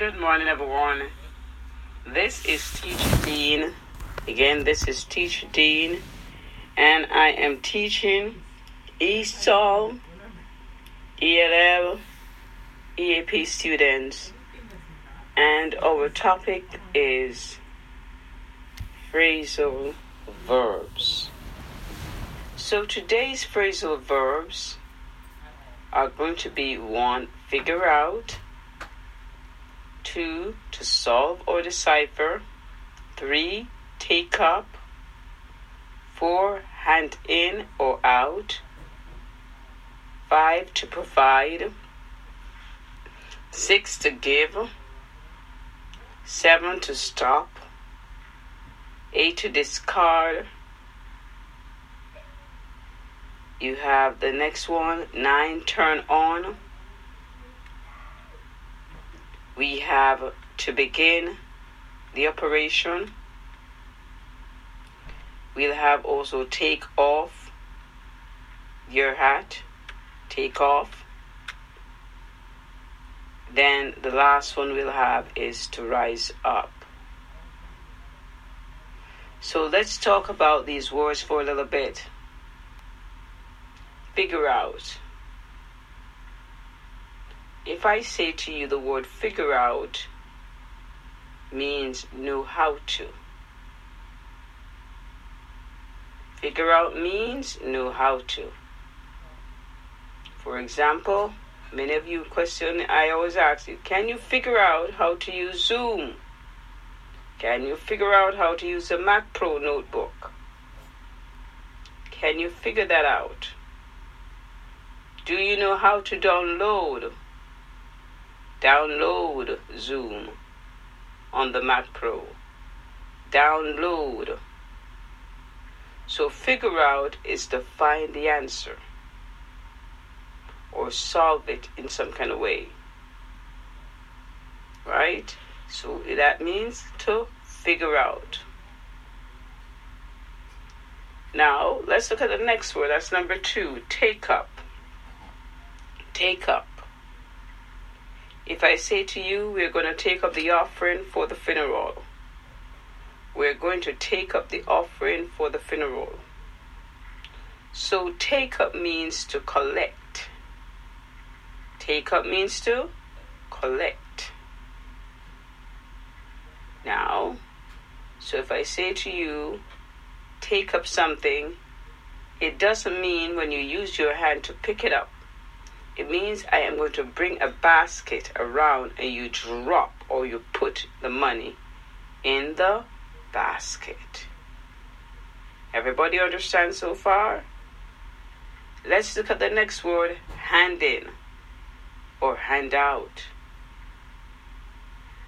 Good morning, everyone. This is Teacher Dean. Again, this is Teacher Dean, and I am teaching ESOL, ELL, EAP students, and our topic is phrasal verbs. So today's phrasal verbs are going to be one, figure out, two, to solve or decipher, three, take up, four, hand in or out, five, to provide, six, to give, seven, to stop, eight, to discard, you have the next one, nine, turn on. We have to begin the operation. We'll have also take off your hat, take off. Then the last one we'll have is to rise up. So let's talk about these words for a little bit figure out. If I say to you the word figure out means know how to. Figure out means know how to. For example, many of you question I always ask you, can you figure out how to use Zoom? Can you figure out how to use a Mac Pro notebook? Can you figure that out? Do you know how to download? Download Zoom on the Mac Pro. Download. So figure out is to find the answer or solve it in some kind of way. Right? So that means to figure out. Now, let's look at the next word. That's number two take up take up. If I say to you, we're going to take up the offering for the funeral, we're going to take up the offering for the funeral. So, take up means to collect. Take up means to collect. Now, so if I say to you, take up something, it doesn't mean when you use your hand to pick it up it means I am going to bring a basket around and you drop or you put the money in the basket. Everybody understand so far? Let's look at the next word hand in or hand out.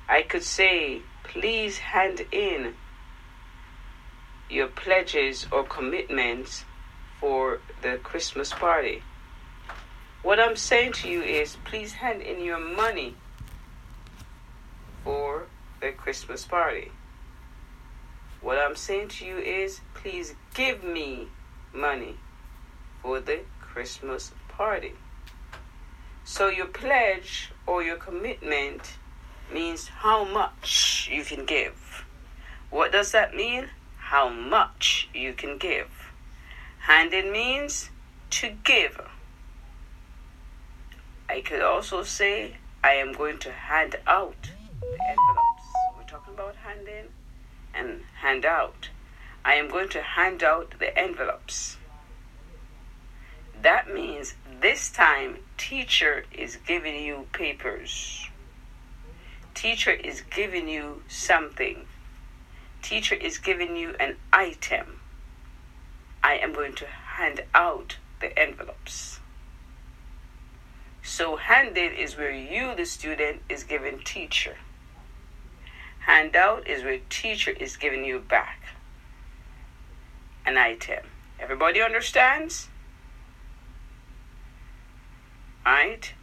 I could say, please hand in your pledges or commitments for the Christmas party. What I'm saying to you is please hand in your money for the Christmas party. What I'm saying to you is please give me money for the Christmas party. So your pledge or your commitment means how much you can give. What does that mean? How much you can give. Hand in means to give. I could also say I am going to hand out the envelopes. We're talking about hand in and hand out. I am going to hand out the envelopes. That means this time teacher is giving you papers. Teacher is giving you something. Teacher is giving you an item. I am going to hand out the envelopes. So handed is where you, the student, is giving teacher. Handout is where teacher is giving you back an item. Everybody understands? Right?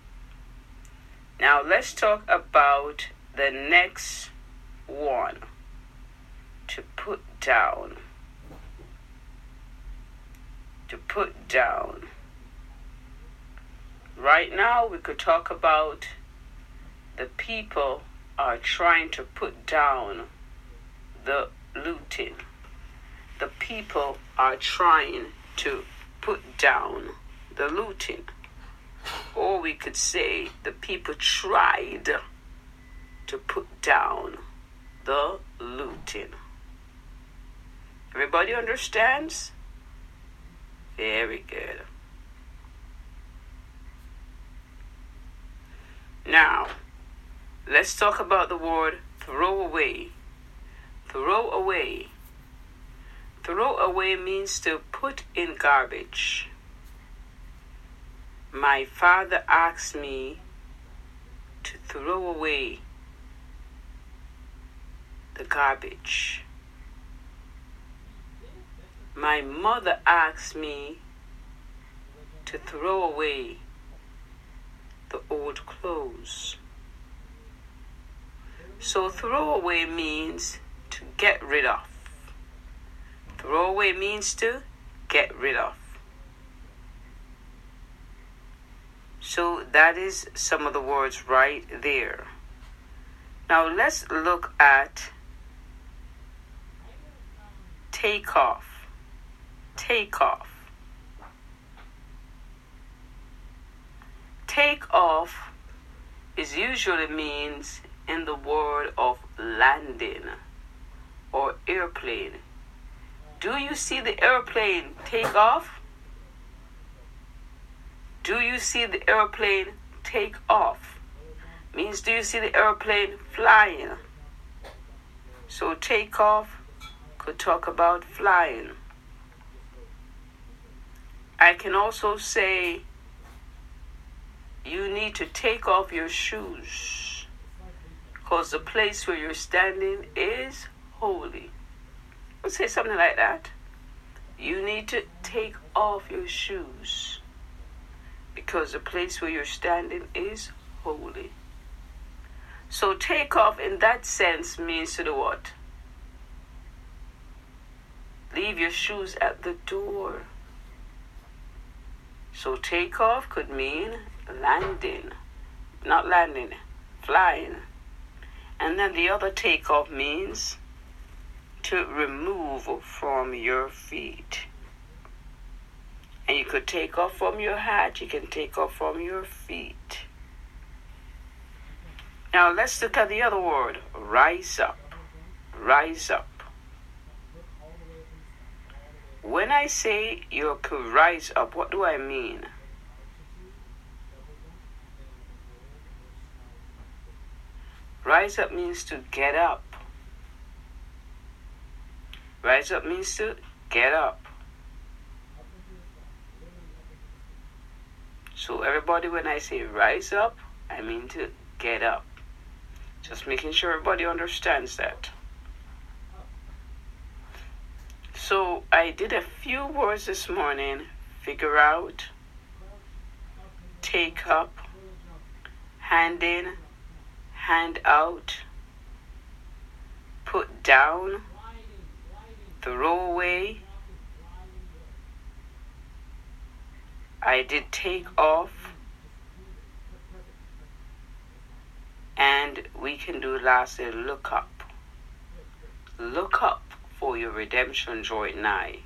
Now let's talk about the next one to put down. To put down. Right now, we could talk about the people are trying to put down the looting. The people are trying to put down the looting. Or we could say the people tried to put down the looting. Everybody understands? Very good. Now, let's talk about the word throw away. Throw away. Throw away means to put in garbage. My father asked me to throw away the garbage. My mother asked me to throw away old clothes. So, throw away means to get rid of. Throw away means to get rid of. So, that is some of the words right there. Now, let's look at take off take off. Take off is usually means in the word of landing or airplane. Do you see the airplane take off? Do you see the airplane take off? Means do you see the airplane flying? So take off could talk about flying. I can also say you need to take off your shoes because the place where you're standing is holy. Let's say something like that. You need to take off your shoes because the place where you're standing is holy. So take off in that sense means to do what? Leave your shoes at the door. So take off could mean landing, not landing, flying. And then the other takeoff means to remove from your feet. And you could take off from your hat, you can take off from your feet. Now let's look at the other word rise up. Rise up. When I say you could rise up, what do I mean? Rise up means to get up. Rise up means to get up. So, everybody, when I say rise up, I mean to get up. Just making sure everybody understands that. So I did a few words this morning figure out, take up, hand in, hand out, put down, throw away. I did take off. And we can do lastly look up. Look up for your redemption joy nigh.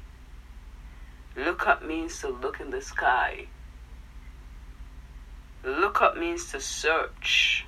Look up means to look in the sky. Look up means to search.